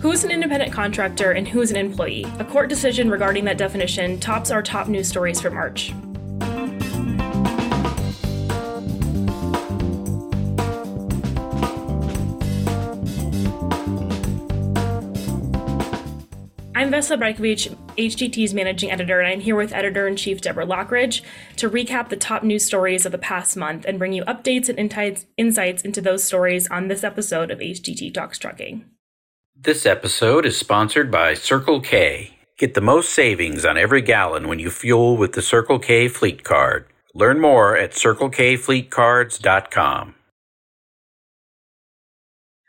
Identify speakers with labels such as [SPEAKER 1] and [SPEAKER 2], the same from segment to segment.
[SPEAKER 1] Who's an independent contractor and who's an employee? A court decision regarding that definition tops our top news stories for March. I'm Vesna Brajkovic, HDT's managing editor, and I'm here with editor in chief Deborah Lockridge to recap the top news stories of the past month and bring you updates and insights into those stories on this episode of HDT Talks Trucking.
[SPEAKER 2] This episode is sponsored by Circle K. Get the most savings on every gallon when you fuel with the Circle K Fleet Card. Learn more at circlekfleetcards.com.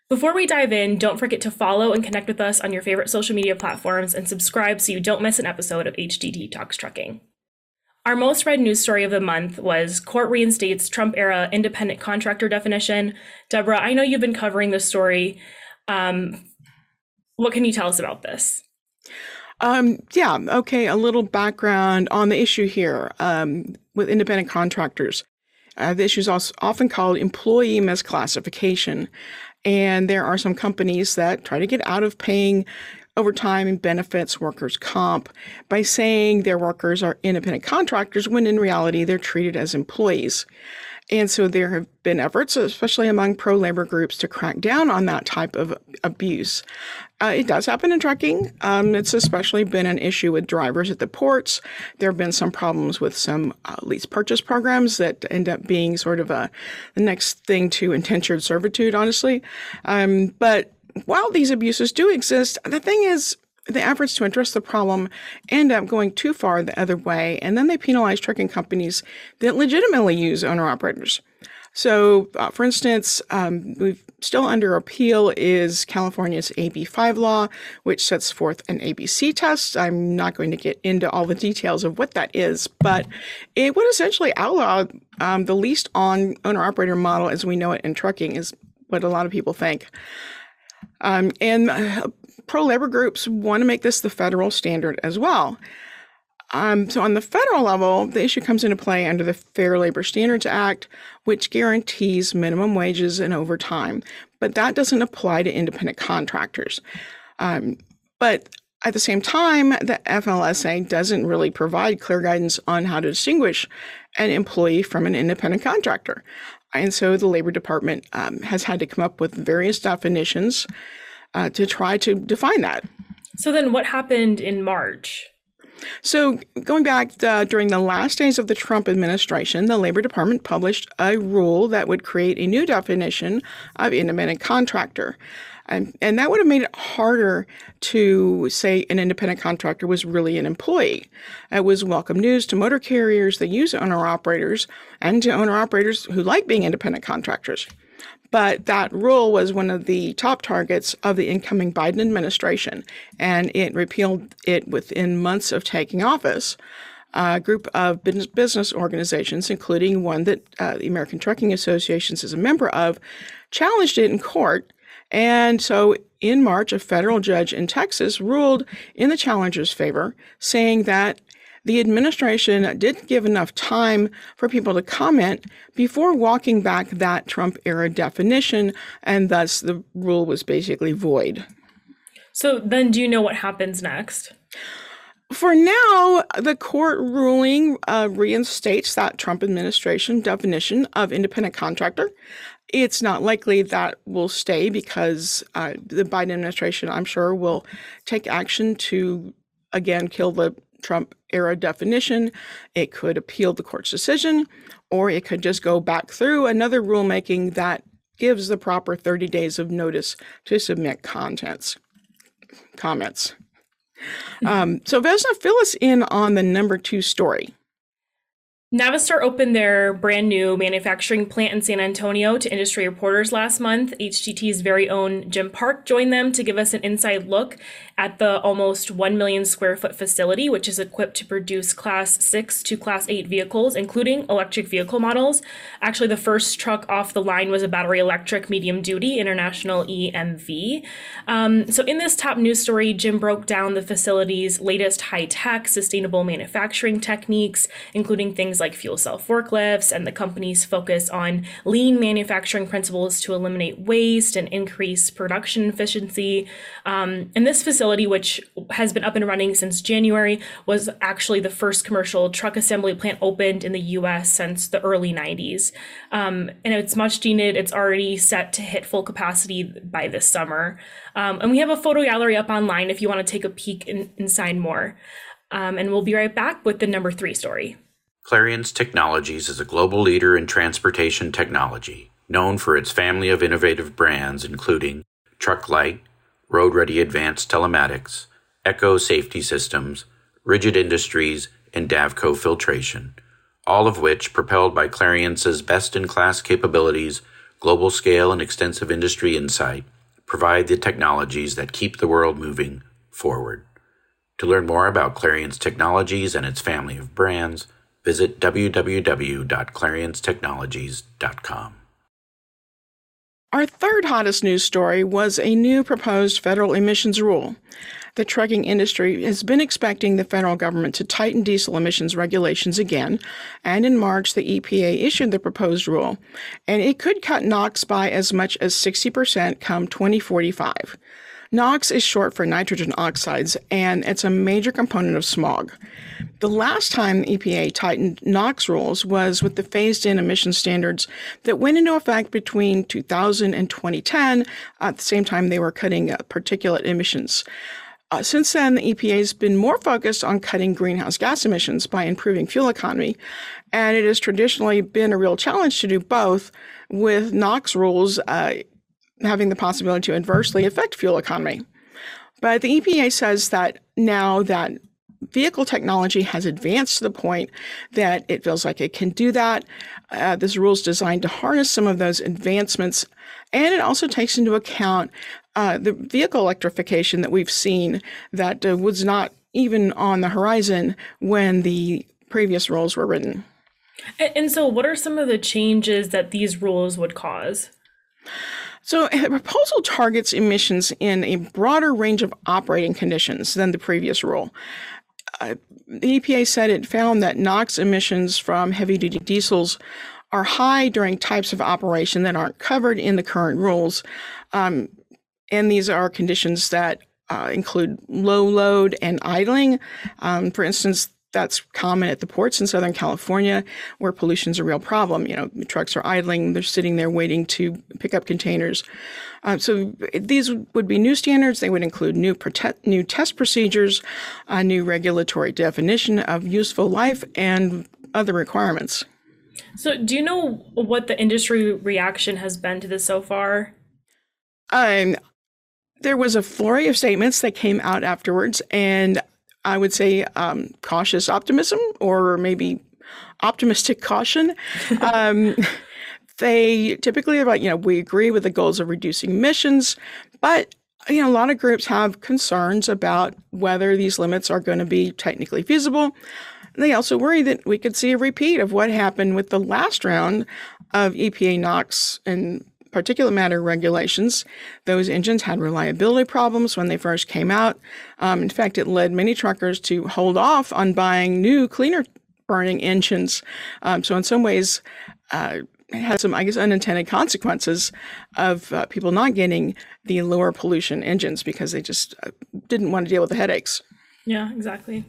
[SPEAKER 1] Before we dive in, don't forget to follow and connect with us on your favorite social media platforms and subscribe so you don't miss an episode of HDT Talks Trucking. Our most read news story of the month was Court reinstates Trump era independent contractor definition. Deborah, I know you've been covering this story. Um, what can you tell us about this?
[SPEAKER 3] Um, yeah, okay, a little background on the issue here um, with independent contractors. Uh, the issue is often called employee misclassification. And there are some companies that try to get out of paying overtime and benefits workers' comp by saying their workers are independent contractors when in reality they're treated as employees. And so there have been efforts, especially among pro labor groups, to crack down on that type of abuse. Uh, it does happen in trucking. Um, it's especially been an issue with drivers at the ports. There have been some problems with some uh, lease purchase programs that end up being sort of a the next thing to indentured servitude, honestly. Um, but while these abuses do exist, the thing is, the efforts to address the problem end up going too far the other way, and then they penalize trucking companies that legitimately use owner operators. So, uh, for instance, um, we've still under appeal is California's AB5 law, which sets forth an ABC test. I'm not going to get into all the details of what that is, but it would essentially outlaw um, the leased on owner operator model as we know it in trucking, is what a lot of people think. Um, and uh, pro labor groups want to make this the federal standard as well. Um, so, on the federal level, the issue comes into play under the Fair Labor Standards Act, which guarantees minimum wages and overtime, but that doesn't apply to independent contractors. Um, but at the same time, the FLSA doesn't really provide clear guidance on how to distinguish an employee from an independent contractor. And so the Labor Department um, has had to come up with various definitions uh, to try to define that.
[SPEAKER 1] So then, what happened in March?
[SPEAKER 3] So, going back uh, during the last days of the Trump administration, the Labor Department published a rule that would create a new definition of independent contractor. And, and that would have made it harder to say an independent contractor was really an employee. It was welcome news to motor carriers that use owner operators and to owner operators who like being independent contractors. But that rule was one of the top targets of the incoming Biden administration, and it repealed it within months of taking office. A group of business, organizations, including one that uh, the American Trucking Associations is a member of, challenged it in court. And so in March, a federal judge in Texas ruled in the challenger's favor, saying that the administration didn't give enough time for people to comment before walking back that Trump era definition, and thus the rule was basically void.
[SPEAKER 1] So then, do you know what happens next?
[SPEAKER 3] For now, the court ruling uh, reinstates that Trump administration definition of independent contractor. It's not likely that will stay because uh, the Biden administration, I'm sure, will take action to again kill the Trump era definition. It could appeal the court's decision, or it could just go back through another rulemaking that gives the proper 30 days of notice to submit contents comments. Um, so Vesna, fill us in on the number two story.
[SPEAKER 1] Navistar opened their brand new manufacturing plant in San Antonio to industry reporters last month. HDT's very own Jim Park joined them to give us an inside look at the almost 1 million square foot facility, which is equipped to produce Class 6 to Class 8 vehicles, including electric vehicle models. Actually, the first truck off the line was a battery electric medium duty International EMV. Um, so, in this top news story, Jim broke down the facility's latest high tech, sustainable manufacturing techniques, including things things like fuel cell forklifts and the company's focus on lean manufacturing principles to eliminate waste and increase production efficiency. Um, and this facility, which has been up and running since January, was actually the first commercial truck assembly plant opened in the US since the early 90s. Um, and it's much needed. It's already set to hit full capacity by this summer. Um, and we have a photo gallery up online if you want to take a peek in, inside more. Um, and we'll be right back with the number three story.
[SPEAKER 2] Clarience Technologies is a global leader in transportation technology, known for its family of innovative brands including Truck-Lite, Road Ready Advanced Telematics, ECCO Safety Systems, Rigid Industries, and Davco Filtration, all of which, propelled by Clarience's best in class capabilities, global scale, and extensive industry insight, provide the technologies that keep the world moving forward. To learn more about Clarience Technologies and its family of brands, visit www.clariencetechnologies.com.
[SPEAKER 3] Our third hottest news story was a new proposed federal emissions rule. The trucking industry has been expecting the federal government to tighten diesel emissions regulations again, and in March, the EPA issued the proposed rule, and it could cut NOx by as much as 60% come 2045. NOx is short for nitrogen oxides, and it's a major component of smog. The last time EPA tightened NOx rules was with the phased in emission standards that went into effect between 2000 and 2010. At the same time, they were cutting uh, particulate emissions. Uh, since then, the EPA has been more focused on cutting greenhouse gas emissions by improving fuel economy, and it has traditionally been a real challenge to do both, with NOx rules uh, having the possibility to adversely affect fuel economy. But the EPA says that now that vehicle technology has advanced to the point that it feels like it can do that. Uh, this rule is designed to harness some of those advancements, and it also takes into account uh, the vehicle electrification that we've seen that uh, was not even on the horizon when the previous rules were written.
[SPEAKER 1] And, and so, what are some of the changes that these rules would cause?
[SPEAKER 3] So the proposal targets emissions in a broader range of operating conditions than the previous rule. Uh, the EPA said it found that NOx emissions from heavy duty diesels are high during types of operation that aren't covered in the current rules. Um, and these are conditions that uh, include low load and idling. Um, for instance, that's common at the ports in Southern California where pollution's a real problem. You know, trucks are idling, they're sitting there waiting to pick up containers. Uh, so these would be new standards. They would include new protect, new test procedures, a new regulatory definition of useful life, and other requirements.
[SPEAKER 1] So, do you know what the industry reaction has been to this so far?
[SPEAKER 3] Um, there was a flurry of statements that came out afterwards, and I would say um, cautious optimism or maybe optimistic caution. um, they typically are like, you know, we agree with the goals of reducing emissions, but you know, a lot of groups have concerns about whether these limits are going to be technically feasible. They also worry that we could see a repeat of what happened with the last round of EPA NOx and particulate matter regulations. Those engines had reliability problems when they first came out. Um, in fact, it led many truckers to hold off on buying new, cleaner burning engines. Um, so, in some ways, uh, it had some, I guess, unintended consequences of uh, people not getting the lower pollution engines because they just uh, didn't want to deal with the headaches.
[SPEAKER 1] Yeah, exactly.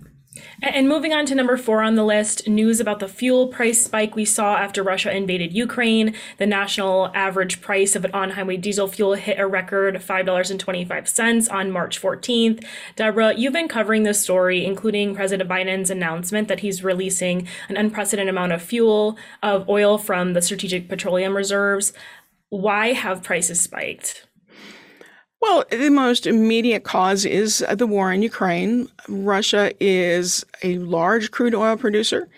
[SPEAKER 1] And moving on to number four on the list, news about the fuel price spike we saw after Russia invaded Ukraine. The national average price of an on highway diesel fuel hit a record $5.25 on March 14th. Deborah, you've been covering this story, including President Biden's announcement that he's releasing an unprecedented amount of fuel, of oil from the strategic petroleum reserves. Why have prices spiked?
[SPEAKER 3] Well, the most immediate cause is the war in Ukraine. Russia is a large crude oil producer,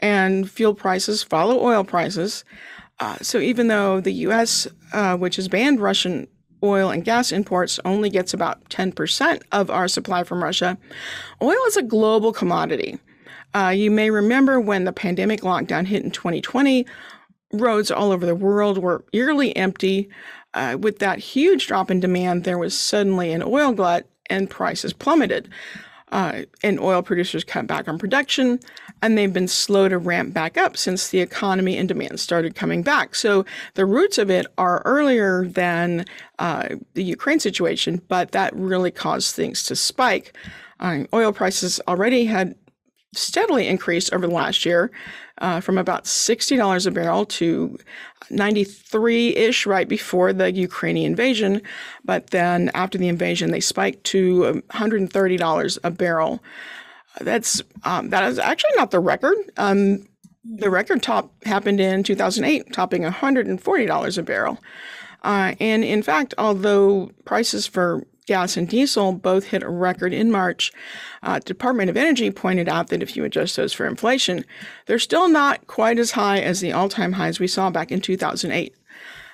[SPEAKER 3] and fuel prices follow oil prices. Uh, so even though the U.S., uh, which has banned Russian oil and gas imports, only gets about 10% of our supply from Russia, oil is a global commodity. Uh, you may remember when the pandemic lockdown hit in 2020, roads all over the world were eerily empty uh, with that huge drop in demand, there was suddenly an oil glut and prices plummeted. uh, and oil producers cut back on production, and they've been slow to ramp back up since the economy and demand started coming back. So the roots of it are earlier than uh, the Ukraine situation, but that really caused things to spike. Uh, oil prices already had steadily increased over the last year uh, from about $60 a barrel to 93-ish right before the Ukrainian invasion. But then after the invasion, they spiked to $130 a barrel. That's um, that is actually not the record. Um, the record top happened in 2008, topping $140 a barrel. Uh, and in fact, although prices for gas and diesel both hit a record in March. Uh, Department of Energy pointed out that if you adjust those for inflation, they're still not quite as high as the all-time highs we saw back in 2008.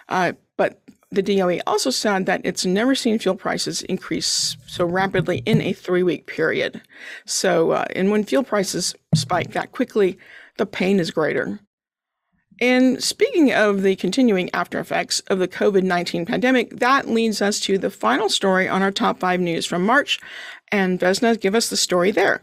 [SPEAKER 3] Uh, but the DOE also said that it's never seen fuel prices increase so rapidly in a three-week period. So, uh, and when fuel prices spike that quickly, the pain is greater. And speaking of the continuing after effects of the COVID 19 pandemic, that leads us to the final story on our top five news from March. And Vesna, give us the story there.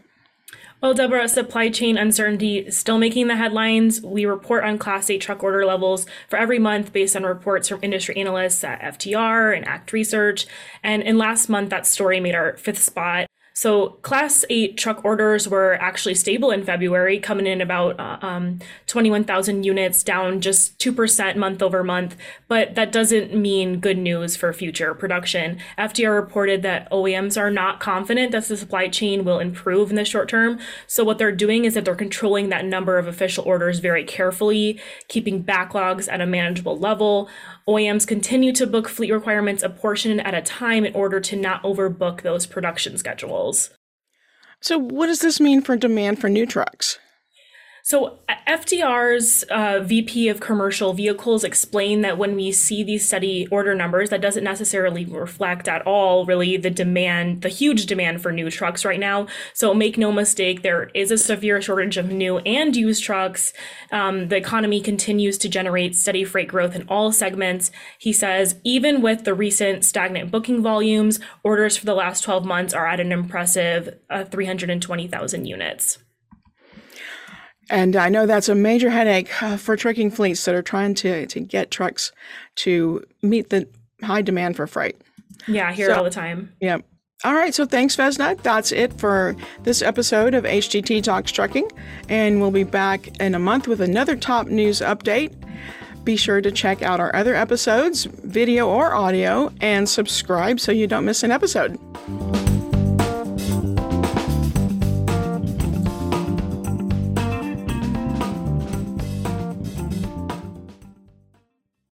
[SPEAKER 1] Well, Deborah, supply chain uncertainty still making the headlines. We report on Class 8 truck order levels for every month based on reports from industry analysts at FTR and ACT Research. And in last month, that story made our fifth spot. So, Class 8 truck orders were actually stable in February, coming in about uh, um, 21,000 units, down just 2% month over month. But that doesn't mean good news for future production. FTR reported that OEMs are not confident that the supply chain will improve in the short term. So, what they're doing is that they're controlling that number of official orders very carefully, keeping backlogs at a manageable level. OEMs continue to book fleet requirements a portion at a time in order to not overbook those production schedules.
[SPEAKER 3] So, what does this mean for demand for new trucks?
[SPEAKER 1] So, FTR's uh, VP of Commercial Vehicles explained that when we see these steady order numbers, that doesn't necessarily reflect at all really the demand, the huge demand for new trucks right now. So, make no mistake, there is a severe shortage of new and used trucks. Um, the economy continues to generate steady freight growth in all segments. He says, even with the recent stagnant booking volumes, orders for the last 12 months are at an impressive uh, 320,000 units.
[SPEAKER 3] And I know that's a major headache uh, for trucking fleets that are trying to, to get trucks to meet the high demand for freight.
[SPEAKER 1] Yeah, I hear so, it all the time.
[SPEAKER 3] Yeah. All right, so thanks, Vesna. That's it for this episode of HDT Talks Trucking, and we'll be back in a month with another top news update. Be sure to check out our other episodes, video or audio, and subscribe so you don't miss an episode.